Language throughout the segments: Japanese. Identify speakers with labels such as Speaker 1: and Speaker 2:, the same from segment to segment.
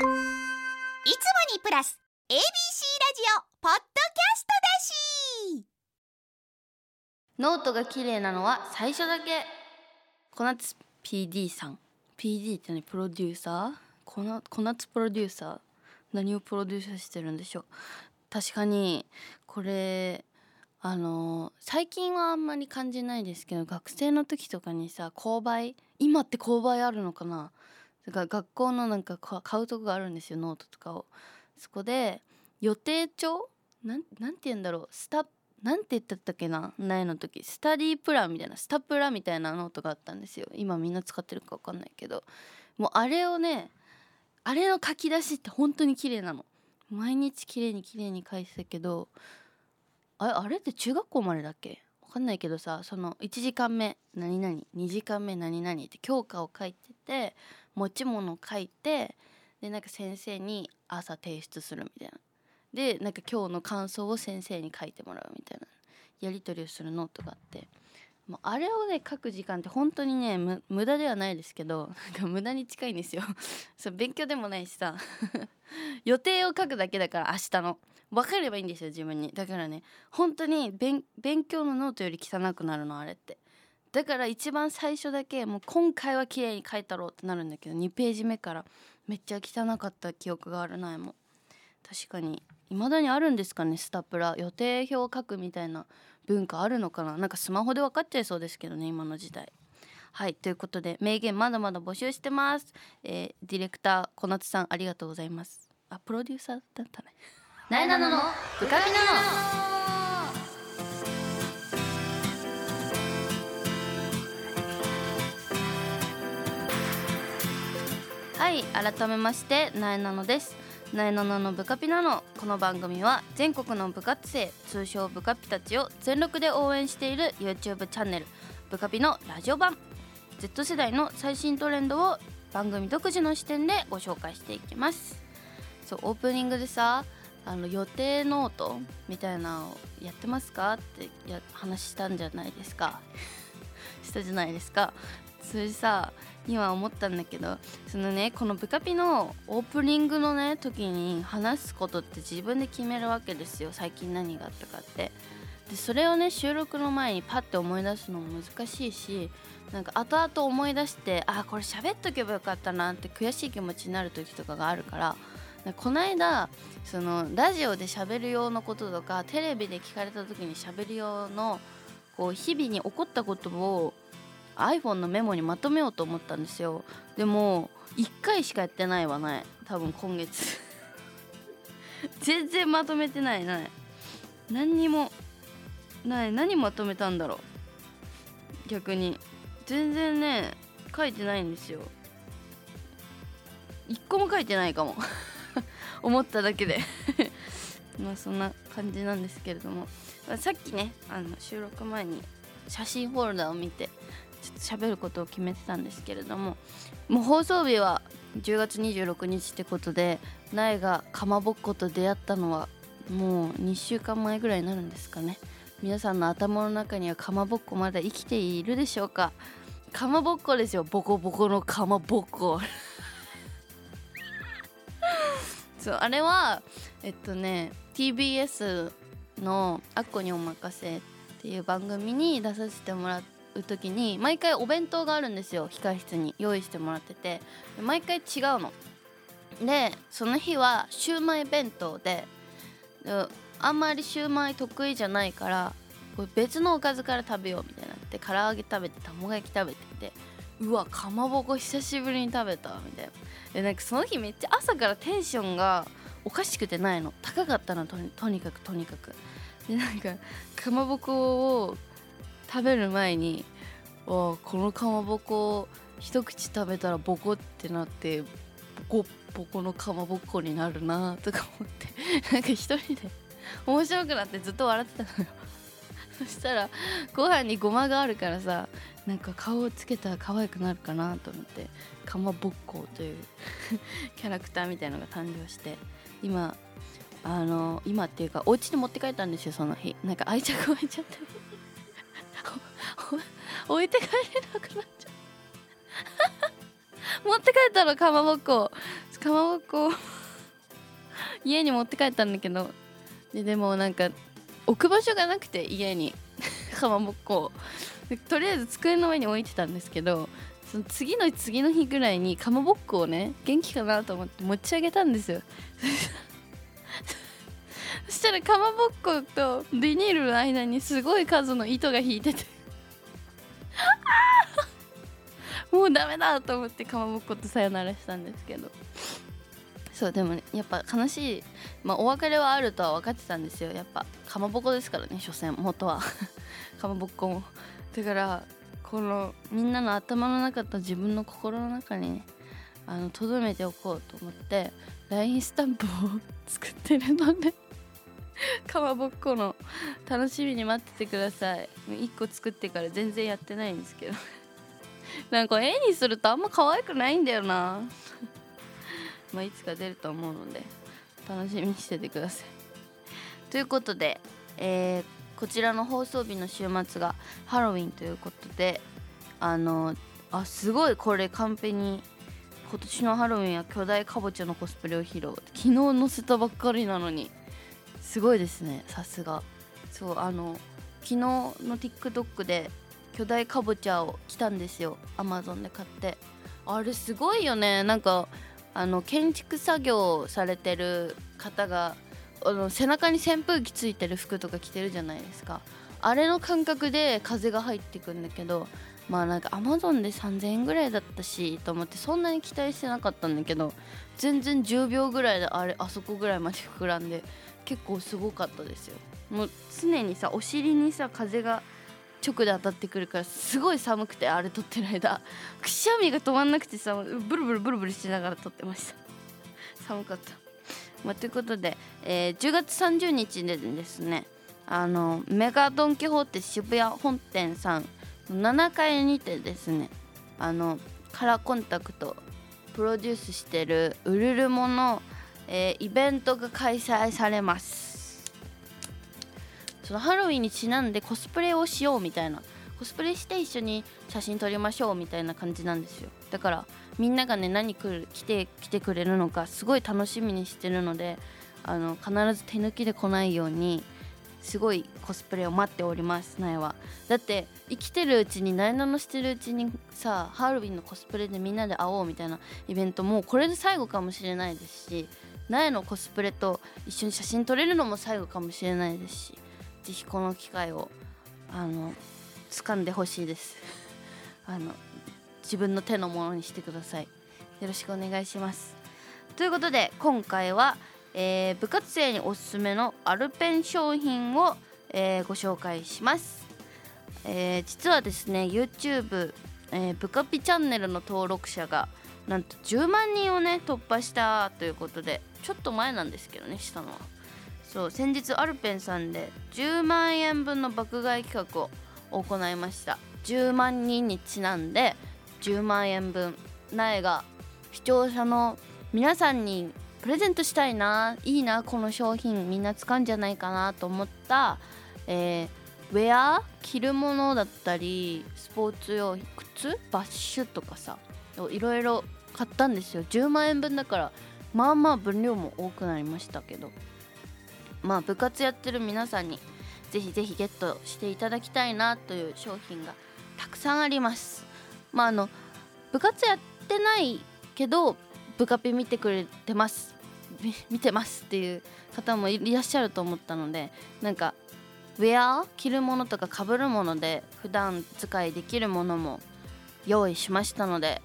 Speaker 1: いつもにプラス ABC ラジオポッドキャストだし。
Speaker 2: ノートが綺麗なのは最初だけ。小夏 PD さん。PD って何？プロデューサー？小夏小夏プロデューサー？何をプロデューサーしてるんでしょう？確かにこれあの最近はあんまり感じないですけど学生の時とかにさ購買今って購買あるのかな？だから学校のなんか買うとこがあるんですよノートとかを。そこで予定帳？なんなんて言うんだろう？スタなんて言ったっけな？苗の時。スタディープランみたいなスタプラみたいなノートがあったんですよ。今みんな使ってるか分かんないけど。もうあれをねあれの書き出しって本当に綺麗なの。毎日綺麗に綺麗に書いてたけどあれあれって中学校までだっけ？分かんないけどさその1時間目何々2時間目何々って教科を書いてて持ち物を書いてでなんか先生に朝提出するみたいな。でなんか今日の感想を先生に書いてもらうみたいな。やり取りをするノートがあって。もうあれをね書く時間って本当にね無駄ではないですけどなんか無駄に近いんですよ。そう勉強でもないしさ。予定を書くだけだから明日の。分かればいいんですよ自分に。だからね本当に勉強のノートより汚くなるのあれって。だから一番最初だけもう今回は綺麗に書いたろうってなるんだけど2ページ目から。めっちゃ汚かった記憶があるなも確かに。未だにあるんですかねスタプラ。予定表を書くみたいな文化あるのかな。なんかスマホで分かっちゃいそうですけどね今の時代。はいということで名言まだまだ募集してます、えーディレクター小夏さんありがとうございます。あプロデューサーだったね。なえなののブカピナの。はい改めましてなえなのです。なえなののブカピなの。この番組は全国の部活生通称ブカピたちを全力で応援している YouTube チャンネルブカピのラジオ版 Z 世代の最新トレンドを番組独自の視点でご紹介していきます。そうオープニングでさあの予定ノートみたいなのやってますか？ってや話したんじゃないですか？したじゃないですか？それさ今思ったんだけどそのねこのブカピのオープニングのね時に話すことって自分で決めるわけですよ。最近何があったかって。でそれをね収録の前にパッて思い出すのも難しいしなんか後々思い出してあこれ喋っとけばよかったなって悔しい気持ちになる時とかがあるからこの間そのラジオで喋る用のこととかテレビで聞かれた時に喋る用のこう日々に起こったことを iPhone のメモにまとめようと思ったんですよ。でも1回しかやってないわない。多分今月。全然まとめてないない。何にもない。何まとめたんだろう。逆に。全然ね書いてないんですよ。一個も書いてないかも。思っただけで。まあそんな感じなんですけれども。さっきねあの収録前に写真フォルダを見てちょっと喋ることを決めてたんですけれどももう放送日は10月26日ってことで苗がかまぼっこと出会ったのはもう2週間前ぐらいになるんですかね。皆さんの頭の中にはかまぼっこまだ生きているでしょうか。かまぼっこですよ。ボコボコのかまぼっこ。そうあれはえっとね TBS の「アッコにおまかせ」っていう番組に出させてもらってう時に毎回お弁当があるんですよ控室に用意してもらってて。毎回違うの。でその日はシューマイ弁当でであんまりシューマイ得意じゃないからこれ別のおかずから食べようみたいになって唐揚げ食べて卵焼き食べてて。うわかまぼこ久しぶりに食べたみたいな。でなんかその日めっちゃ朝からテンションがおかしくてないの。高かったのとにとにかくとにかく。でなんかかまぼこを食べる前にわこのかまぼこ一口食べたらボコってなってボコボコのかまぼこになるなとか思って なんか一人で面白くなってずっと笑ってたのよ。そしたらご飯にごまがあるからさなんか顔をつけたら可愛くなるかなと思ってかまぼっこという キャラクターみたいのが誕生して今あの今っていうかお家に持って帰ったんですよその日。なんか愛着湧いちゃって。置いて帰れなくなっちゃった持って帰ったのかまぼっこ。かまぼっこ。家に持って帰ったんだけど。ででもなんか置く場所がなくて家に。かまぼっこ。をとりあえず机の上に置いてたんですけどその次の次の日ぐらいにかまぼっこをね元気かなと思って持ち上げたんですよ。そしたらかまぼっことビニールの間にすごい数の糸が引いてて。もうダメだと思ってかまぼっことさよならしたんですけど。そうでもねやっぱ悲しい。まあお別れはあるとは分かってたんですよ。やっぱかまぼこですからね所詮元は。かまぼっこも。だからこのみんなの頭の中と自分の心の中にねあの留めておこうと思って LINE スタンプを 作ってるので かまぼこの楽しみに待っててください。1個作ってから全然やってないんですけど。なんか絵にするとあんま可愛くないんだよな。まあいつか出ると思うので楽しみにしててください。ということで、えーこちらの放送日の週末がハロウィンということであのあすごいこれカンペに今年のハロウィンは巨大かぼちゃのコスプレを披露。昨日載せたばっかりなのに。すごいですねさすが。そうあの昨日の TikTok で巨大かぼちゃを来たんですよ Amazon で買って。あれすごいよねなんかあの建築作業されてる方があの背中に扇風機ついてる服とか着てるじゃないですか。あれの感覚で風が入ってくんだけどまあなんかアマゾンで3000円ぐらいだったしと思ってそんなに期待してなかったんだけど全然10秒ぐらいであれあそこぐらいまで膨らんで結構すごかったですよ。もう常にさお尻にさ風が直で当たってくるからすごい寒くてあれ撮ってる間。くしゃみが止まんなくてさブルブルブルブルしながら撮ってました。寒かった。まあ、ということで、えー、10月30日でですねあのメガドン・キホーテ渋谷本店さん7階にてですねあのカラーコンタクトプロデュースしてるウルルモの、えー、イベントが開催されます。そのハロウィンにちなんでコスプレをしようみたいな。コスプレして一緒に写真撮りましょうみたいな感じなんですよ。だからみんながね何来る来て来てくれるのかすごい楽しみにしてるのであの必ず手抜きで来ないようにすごいコスプレを待っております苗は。だって生きてるうちになえなのしてるうちにさハロウィンのコスプレでみんなで会おうみたいなイベントもうこれで最後かもしれないですし苗のコスプレと一緒に写真撮れるのも最後かもしれないですし是非この機会をあの掴んでほしいです。あの自分の手のものにしてください。よろしくお願いします。ということで今回は、えー、部活生におすすめのアルペン商品を、えー、ご紹介します、えー、実はですね YouTube、えー、ブカピチャンネルの登録者がなんと10万人をね突破したということでちょっと前なんですけどねしたのは。そう先日アルペンさんで10万円分の爆買い企画を行いました。10万人にちなんで10万円分苗が視聴者の皆さんにプレゼントしたいないいなこの商品みんな使うんじゃないかなと思った、えー、ウェア着るものだったりスポーツ用靴バッシュとかさいろいろ買ったんですよ。10万円分だからまあまあ分量も多くなりましたけどまあ部活やってる皆さんにぜひぜひゲットしていただきたいなという商品がたくさんあります。まああの部活やってないけど部カピ見てくれてます。見てますっていう方もいらっしゃると思ったのでなんかウェア？着るものとかかぶるもので普段使いできるものも用意しましたので、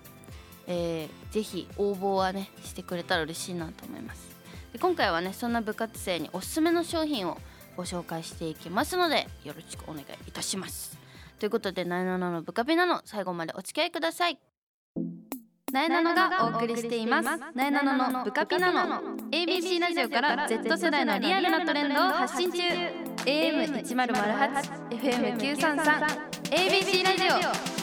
Speaker 2: えー、ぜひ応募はねしてくれたら嬉しいなと思います。で今回はねそんな部活生におすすめの商品をご紹介していきますのでよろしくお願いいたします。ということでナイナノのブカピナの最後までお付き合いください。ナイナノがお送りしています。ナイナノのブカピナの ABC ラジオから Z 世代のリアルなトレンドを発信中。AM1008 FM933 ABC ラジオ。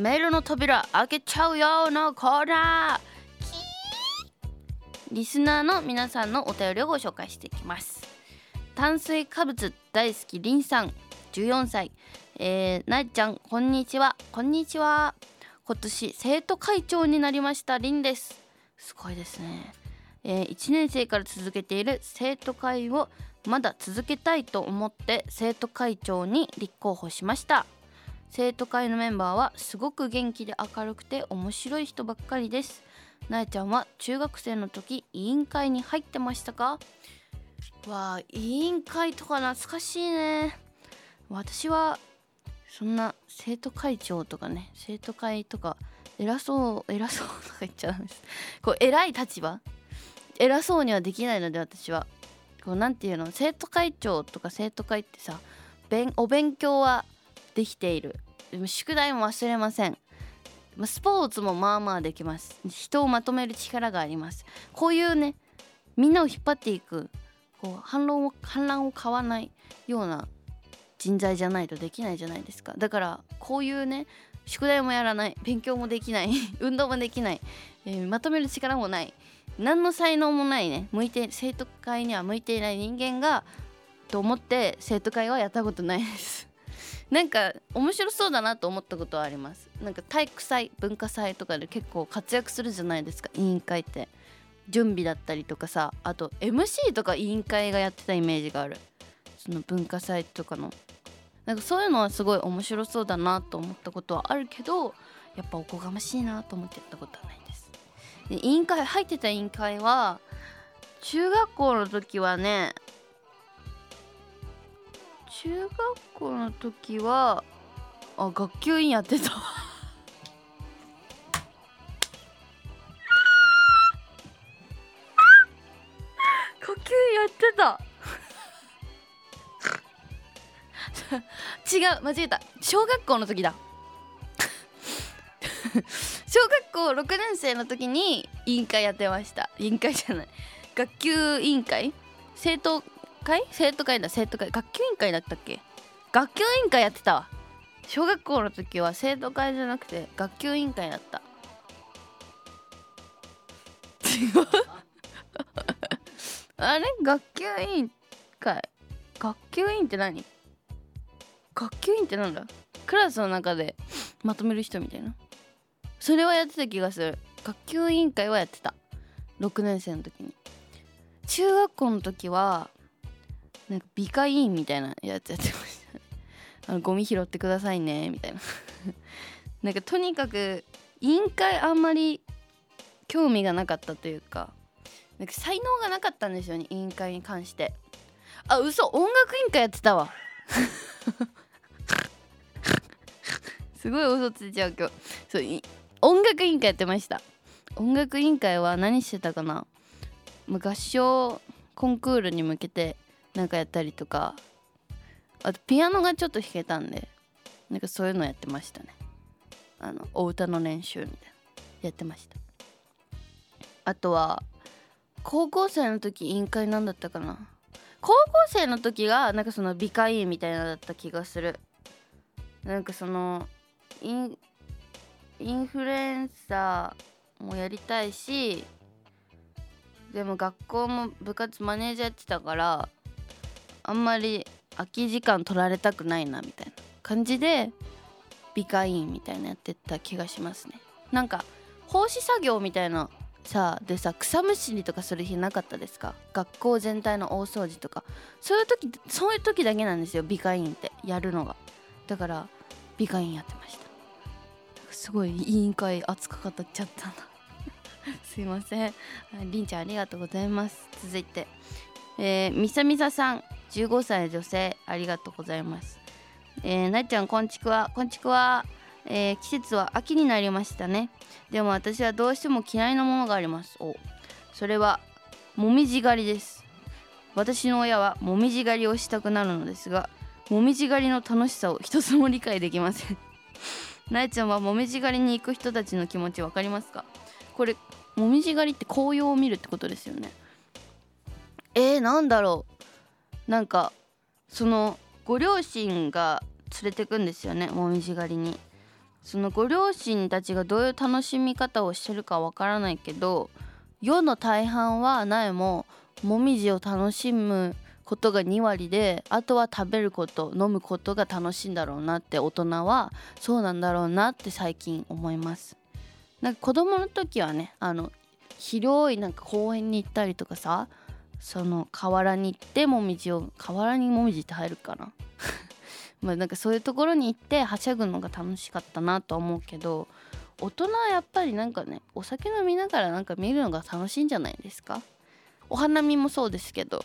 Speaker 2: メールの扉開けちゃうよのコーナー。リスナーの皆さんのお便りをご紹介していきます。炭水化物大好きりんさん。14歳、えー、なえちゃんこんにちは。こんにちは。今年生徒会長になりました。りんです。すごいですね、えー、1年生から続けている。生徒会をまだ続けたいと思って生徒会長に立候補しました。生徒会のメンバーはすごく元気で明るくて面白い人ばっかりです。なえちゃんは中学生の時委員会に入ってましたか？わあ委員会とか懐かしいね。私はそんな生徒会長とかね生徒会とか偉そう偉そうとか言っちゃダメです。こう偉い立場？偉そうにはできないので私は。こうなんていうの？生徒会長とか生徒会ってさお勉強はできている。でも宿題も忘れません。スポーツもまあまあできます。人をまとめる力があります。こういうねみんなを引っ張っていくこう反論を反乱を買わないような人材じゃないとできないじゃないですか。だからこういうね宿題もやらない勉強もできない 運動もできない、えー、まとめる力もない何の才能もないね向いて生徒会には向いていない人間がと思って生徒会はやったことないです。なんか面白そうだなと思ったことはあります。なんか体育祭文化祭とかで結構活躍するじゃないですか。委員会って。準備だったりとかさ。あと MC とか委員会がやってたイメージがある。その文化祭とかの。なんかそういうのはすごい面白そうだなと思ったことはあるけどやっぱおこがましいなと思ってやったことはないです。で委員会入ってた委員会は中学校の時はね中学校の時はあ学級委員やってた。学級委員やってた。違う間違えた。小学校の時だ。小学校6年生の時に委員会やってました。委員会じゃない。学級委員会？生徒会？生徒会だ生徒会。学級委員会だったっけ？学級委員会やってたわ。小学校の時は生徒会じゃなくて学級委員会だった。違う？あれ？学級委員会？学級委員って何？学級委員ってなんだ？クラスの中でまとめる人みたいな。それはやってた気がする。学級委員会はやってた。6年生の時に。中学校の時はなんか美化委員みたいなやつやってました。あのゴミ拾ってくださいねみたいな。なんかとにかく委員会あんまり興味がなかったというかなんか才能がなかったんですよね委員会に関して。あ嘘音楽委員会やってたわ。すごい嘘ついちゃう今日。そう音楽委員会やってました。音楽委員会は何してたかな？合唱コンクールに向けてなんかやったりとか。あとピアノがちょっと弾けたんで。なんかそういうのやってましたね。あのお歌の練習みたいな。やってました。あとは高校生の時委員会なんだったかな。高校生の時がなんかその美化委員みたいなだった気がする。なんかそのインインフルエンサーもやりたいしでも学校も部活マネージャーやってたからあんまり空き時間取られたくないなみたいな感じで美化員みたいなやってた気がしますね。なんか奉仕作業みたいなさでさ草むしりとかする日なかったですか？学校全体の大掃除とか。そういう時そういう時だけなんですよ美化員って。やるのが。だから美化員やってました。すごい委員会熱く語っちゃったな。すいません。りんちゃんありがとうございます。続いて。えー、みさみささん。15歳女性ありがとうございます。えー、なっちゃんこんちくわ。こんちくわえー、季節は秋になりましたね。でも私はどうしても嫌いなものがあります。おそれはもみじ狩りです。私の親はもみじ狩りをしたくなるのですがもみじ狩りの楽しさを一つも理解できません。なえちゃんはもみじ狩りに行く人たちの気持ち分かりますか？これもみじ狩りって紅葉を見るってことですよね。えー、なんだろう。なんかそのご両親が連れてくんですよねもみじ狩りに。そのご両親たちがどういう楽しみ方をしてるかわからないけど世の大半は苗ももみじを楽しむことが2割であとは食べること飲むことが楽しいんだろうなって大人はそうなんだろうなって最近思います。なんか子供の時はねあの広いなんか公園に行ったりとかさその河原に行ってもみじを河原にもみじって入るかな。まあなんかそういうところに行ってはしゃぐのが楽しかったなと思うけど大人はやっぱりなんかねお酒飲みながらなんか見るのが楽しいんじゃないですか？お花見もそうですけど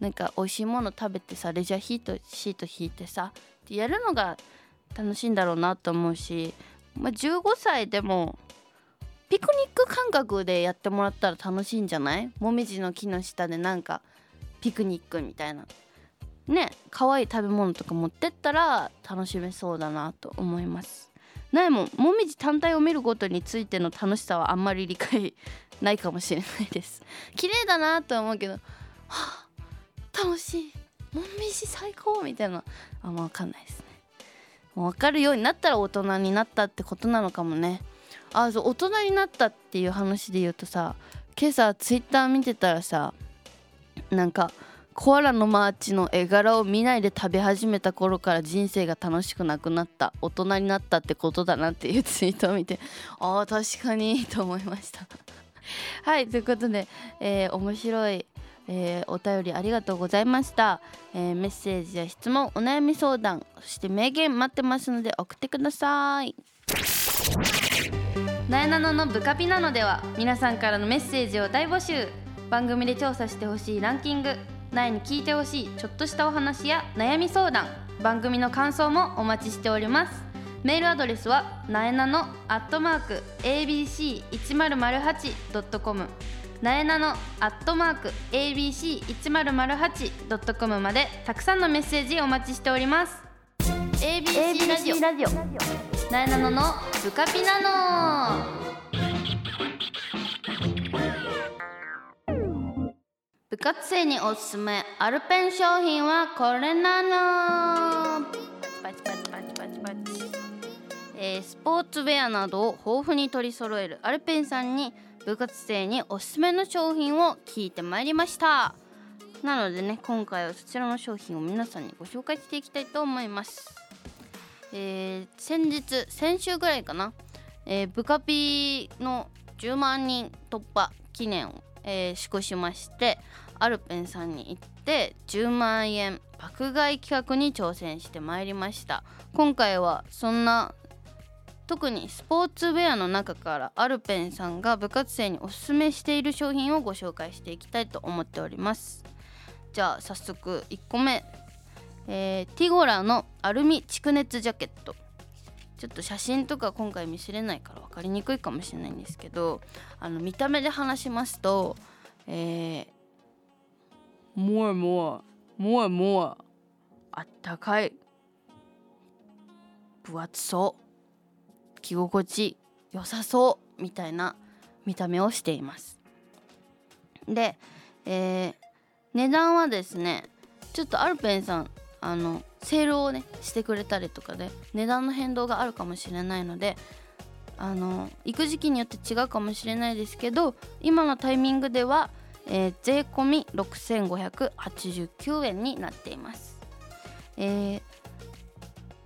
Speaker 2: なんか美味しいもの食べてさレジャーヒートシート引いてさやるのが楽しいんだろうなと思うし、まあ、15歳でもピクニック感覚でやってもらったら楽しいんじゃない？もみじの木の下でなんかピクニックみたいな。ね可愛い食べ物とか持ってったら楽しめそうだなと思います。ないもんもみじ単体を見ることについての楽しさはあんまり理解ないかもしれないです。綺麗だなとは思うけどはあ楽しい。もみじ最高みたいな。あんま分かんないですね。もう分かるようになったら大人になったってことなのかもね。あそう大人になったっていう話で言うとさ今朝ツイッター見てたらさなんかコアラのマーチの絵柄を見ないで食べ始めた頃から人生が楽しくなくなった大人になったってことだなっていうツイートを見て ああ確かにと思いました。はいということで、えー、面白い、えー、お便りありがとうございました、えー、メッセージや質問お悩み相談そして名言待ってますので送ってください。なえなののブカピなのでは皆さんからのメッセージを大募集。番組で調査してほしいランキング苗に聞いてほしいちょっとしたお話や悩み相談番組の感想もお待ちしております。メールアドレスはなえなのアットマーク ABC1008.com なえなのアットマーク ABC1008.com までたくさんのメッセージお待ちしております。ABC ラジオ。なえなののブカピナノ。部活生におすすめアルペン商品はこれなの。パチパチパチパチパチ、えー、スポーツウェアなどを豊富に取り揃えるアルペンさんに部活生におすすめの商品を聞いてまいりました。なのでね今回はそちらの商品を皆さんにご紹介していきたいと思います。えー、先日先週ぐらいかな、えー、ブカピの10万人突破記念を、えー、祝しましてアルペンさんに行って10万円爆買い企画に挑戦してまいりました。今回はそんな特にスポーツウェアの中からアルペンさんが部活生におすすめしている商品をご紹介していきたいと思っております。じゃあ早速1個目、えー、ティゴラのアルミ蓄熱ジャケット。ちょっと写真とか今回見せれないから分かりにくいかもしれないんですけどあの見た目で話しますと、えー、more more more more あったかい分厚そう着心地良さそうみたいな見た目をしています。で、えー、値段はですねちょっとアルペンさんあのセールをねしてくれたりとかで値段の変動があるかもしれないのであの行く時期によって違うかもしれないですけど今のタイミングではえー、税込6589円になっています、えー、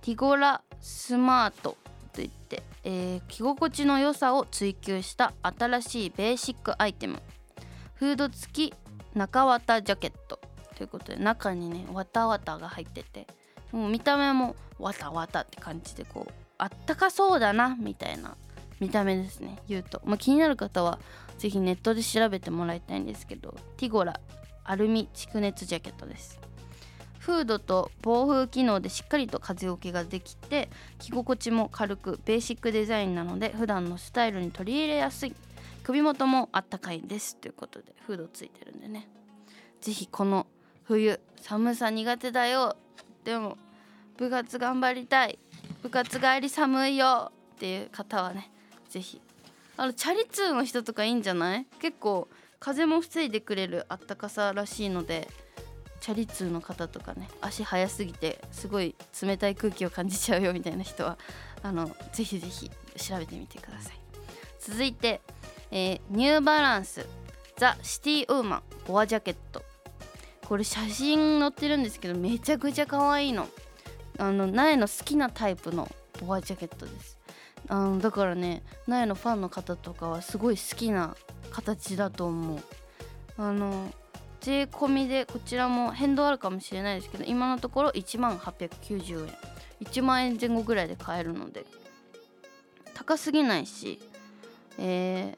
Speaker 2: ティゴラスマートといって、えー、着心地の良さを追求した新しいベーシックアイテム。フード付き中綿ジャケット。ということで中にねわたわたが入っててもう見た目もわたわたって感じでこうあったかそうだなみたいな見た目ですね言うと、まあ、気になる方はぜひネットで調べてもらいたいんですけどティゴラアルミ蓄熱ジャケットです。フードと防風機能でしっかりと風よけができて着心地も軽くベーシックデザインなので普段のスタイルに取り入れやすい。首元もあったかいです。ということでフードついてるんでね。是非この冬寒さ苦手だよ。でも部活頑張りたい。部活帰り寒いよっていう方はね是非あのチャリ通の人とかいいんじゃない？結構風も防いでくれるあったかさらしいのでチャリ通の方とかね足速すぎてすごい冷たい空気を感じちゃうよみたいな人はあのぜひぜひ調べてみてください。続いて、えー、ニューバランス。ザ・シティウーマン。ボアジャケット。これ写真載ってるんですけどめちゃくちゃ可愛いの。あの苗の好きなタイプのボアジャケットです。あのだからね苗のファンの方とかはすごい好きな形だと思う。あの税込みでこちらも変動あるかもしれないですけど今のところ1万890円。1万円前後ぐらいで買えるので。高すぎないしえ、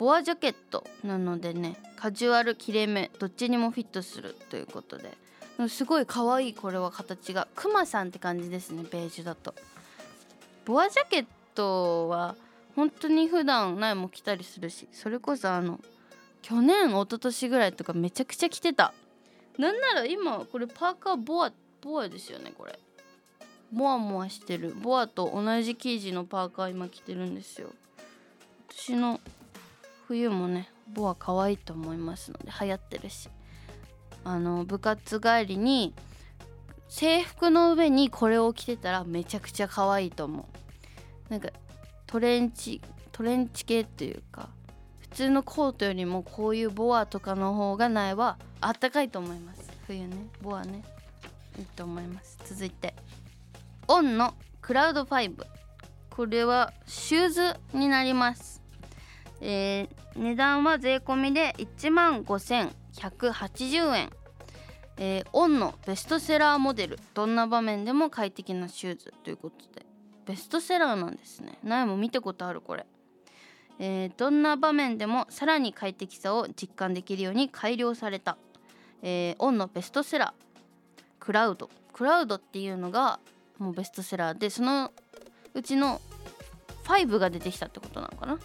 Speaker 2: ボアジャケットなのでねカジュアル切れ目どっちにもフィットするということで。すごい可愛いこれは形が。クマさんって感じですねベージュだと。ボアジャケットは本当に普段苗も着たりするしそれこそあの去年一昨年ぐらいとかめちゃくちゃ着てた。なんなら今これパーカーボアボアですよねこれ。モワモワしてる。ボアと同じ生地のパーカー今着てるんですよ。私の冬もねボア可愛いと思いますので流行ってるし。あの部活帰りに制服の上にこれを着てたらめちゃくちゃ可愛いと思う。なんかトレンチトレンチ系っていうか普通のコートよりもこういうボアとかの方がないはあったかいと思います。冬ねボアね。いいと思います。続いて。 On のクラウド5これはシューズになります。えー、値段は税込みで1万5180円。えー、 On のベストセラーモデル。どんな場面でも快適なシューズということで。ベストセラーなんですね。なえも見たことあるこれ、えー、どんな場面でもさらに快適さを実感できるように改良された、えー、 On のベストセラー。 Cloud。Cloud っていうのがもうベストセラーでそのうちの5が出てきたってことなのかな。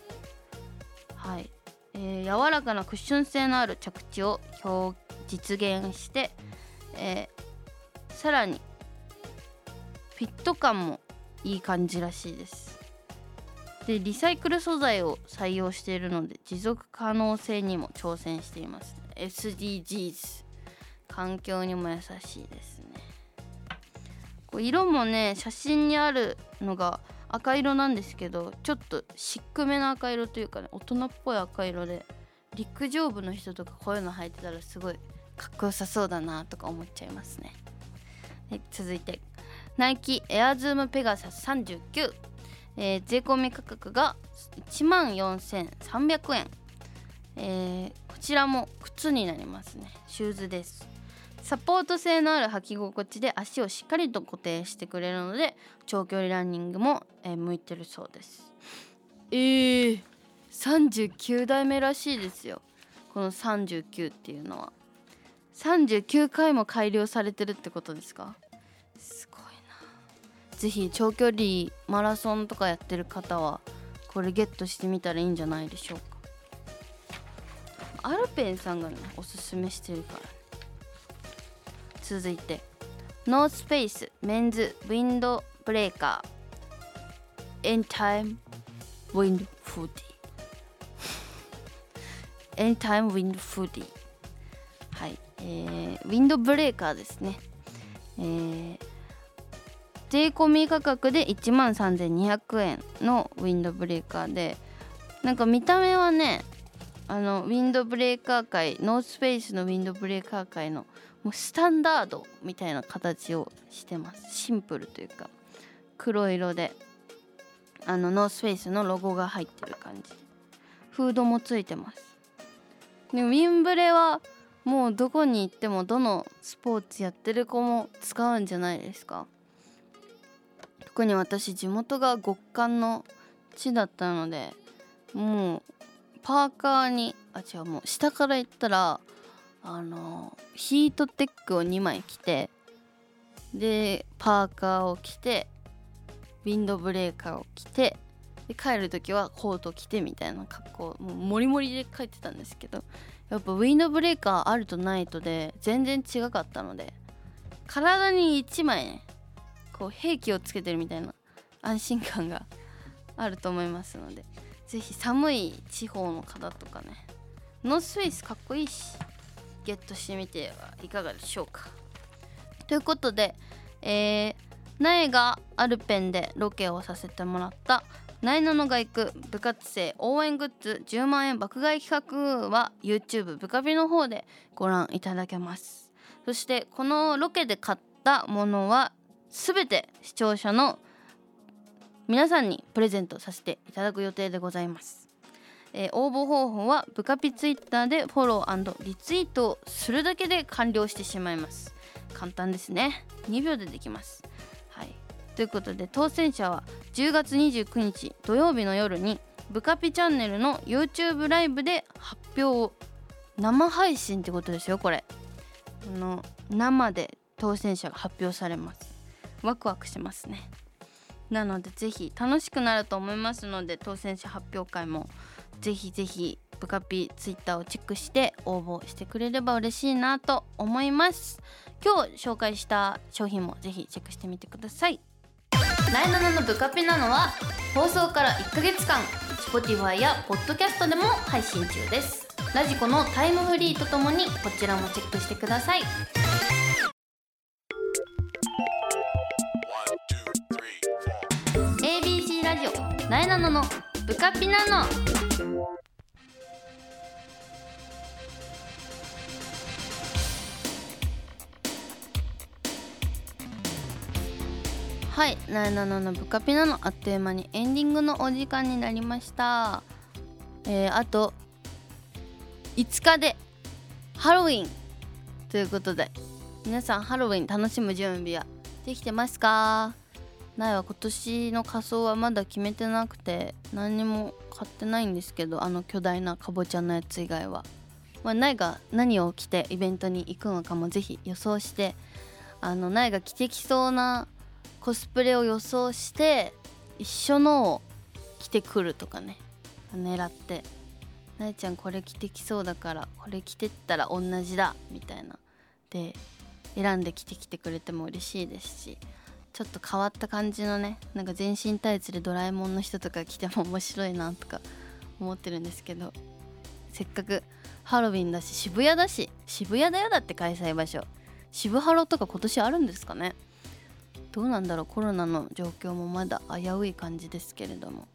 Speaker 2: はい、えー、柔らかなクッション性のある着地を表実現して、えー、さらにフィット感もいい感じらしいです。でリサイクル素材を採用しているので持続可能性にも挑戦しています、SDGs 環境にも優しいですね。こう色もね写真にあるのが赤色なんですけどちょっとシックめな赤色というかね大人っぽい赤色で陸上部の人とかこういうの履いてたらすごいかっこよさそうだなとか思っちゃいますね。はい続いてナイキエアズームペガサス39、えー、税込み価格が1万4300円、えー、こちらも靴になりますね。シューズです。サポート性のある履き心地で足をしっかりと固定してくれるので長距離ランニングも、えー、向いてるそうです。えー、39代目らしいですよ。この39っていうのは。39回も改良されてるってことですか？すごいな。是非長距離マラソンとかやってる方はこれゲットしてみたらいいんじゃないでしょうか。アルペンさんがねおすすめしてるから。ね続いてノースフェイスメンズウィンドブレーカー Anytime Wind Hoodie Anytime Wind Hoodie はい、えー、ウィンドブレーカーですね。えー、税込み価格で1万3200円のウィンドブレーカーでなんか見た目はねあのウィンドブレーカー界ノースフェイスのウィンドブレーカー界のもうスタンダードみたいな形をしてます。シンプルというか。黒色で。あのノースフェイスのロゴが入ってる感じ。フードもついてます。でウィンブレはもうどこに行ってもどのスポーツやってる子も使うんじゃないですか。特に私地元が極寒の地だったのでもうパーカーにあ違うもう下から行ったらあのヒートテックを2枚着てでパーカーを着てウィンドブレーカーを着てで帰る時はコート着てみたいな格好もうモリモリで帰ってたんですけどやっぱウィンドブレーカーあるとないとで全然違かったので体に1枚ねこう兵器をつけてるみたいな安心感が あると思いますので是非寒い地方の方とかね。ノースフェイスかっこいいし。ゲットしてみてはいかがでしょうか。ということで、えー、苗がアルペンでロケをさせてもらったナイナのが行く部活生応援グッズ10万円爆買い企画は YouTube ブカビの方でご覧いただけます。そしてこのロケで買ったものは全て視聴者の皆さんにプレゼントさせていただく予定でございます、えー応募方法はブカピツイッターでフォローリツイートをするだけで完了してしまいます。簡単ですね。2秒でできます。はい。ということで当選者は10月29日土曜日の夜にブカピチャンネルの YouTube ライブで発表を生配信ってことですよこれ。あの生で当選者が発表されます。ワクワクしますね。なのでぜひ楽しくなると思いますので当選者発表会もぜひぜひブカピツイッターをチェックして応募してくれれば嬉しいなと思います。今日紹介した商品もぜひチェックしてみてください。ナイナナのブカピなのは放送から1ヶ月間 Spotify や Podcast でも配信中です。ラジコのタイムフリーとともにこちらもチェックしてください。ABC ラジオナイナノのブカピナノ。はいナイナノのブカピナノあっという間にエンディングのお時間になりました。えー、あと5日でハロウィンということで皆さんハロウィン楽しむ準備はできてますか？ないは今年の仮装はまだ決めてなくて何にも買ってないんですけどあの巨大なかぼちゃのやつ以外は、まあ、ないが何を着てイベントに行くのかもぜひ予想してあのないが着てきそうなコスプレを予想して一緒のを着てくるとかね。狙ってなえちゃんこれ着てきそうだからこれ着てったら同じだみたいな。で選んで着てきてくれても嬉しいですしちょっと変わった感じのねなんか全身タイツでドラえもんの人とか着ても面白いなとか思ってるんですけどせっかくハロウィンだし渋谷だし渋谷だよだって開催場所。渋ハロとか今年あるんですかね？どうなんだろうコロナの状況もまだ危うい感じですけれども。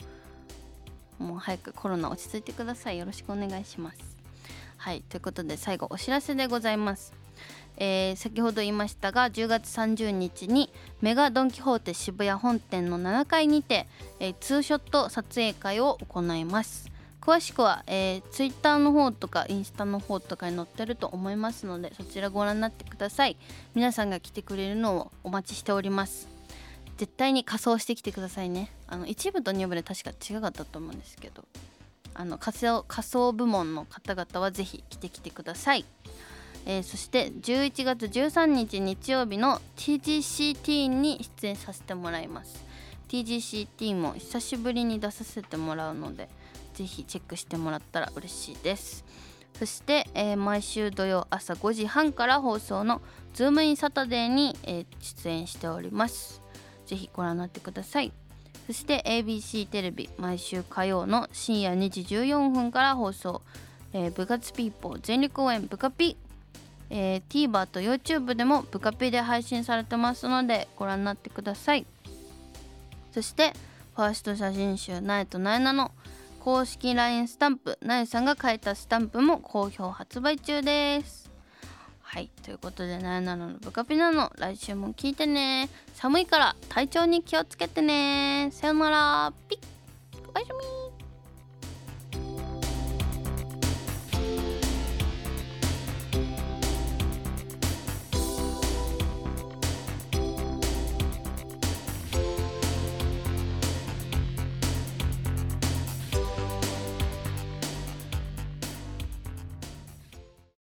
Speaker 2: もう早くコロナ落ち着いてください。よろしくお願いします。はいということで最後お知らせでございます。えー先ほど言いましたが10月30日にメガドン・キホーテ渋谷本店の7階にて、えーツーショット撮影会を行います。詳しくは、えー、ツイッターの方とかインスタの方とかに載ってると思いますのでそちらご覧になってください。皆さんが来てくれるのをお待ちしております。絶対に仮装してきてくださいね。あの一部と二部で確か違かったと思うんですけど。あの仮装仮装部門の方々はぜひ来てきてください。えーそして11月13日日曜日の TGCT に出演させてもらいます。TGCT も久しぶりに出させてもらうのでぜひチェックしてもらったら嬉しいです。そして、えー毎週土曜朝5時半から放送の「ズームインサタデーに、えー出演しております。ぜひご覧になってください。そして ABC テレビ毎週火曜の深夜2時14分から放送、えー部活ピーポー全力応援ブカピえー TVer と YouTube でもブカピで配信されてますのでご覧になってください。そしてファースト写真集「ナエとナエナ」の公式 LINE スタンプなえさんが書いたスタンプも好評発売中です。はいということでなえなのブカピナの来週も聞いてね。寒いから体調に気をつけてね。さよなら。ピッ。おやすみ。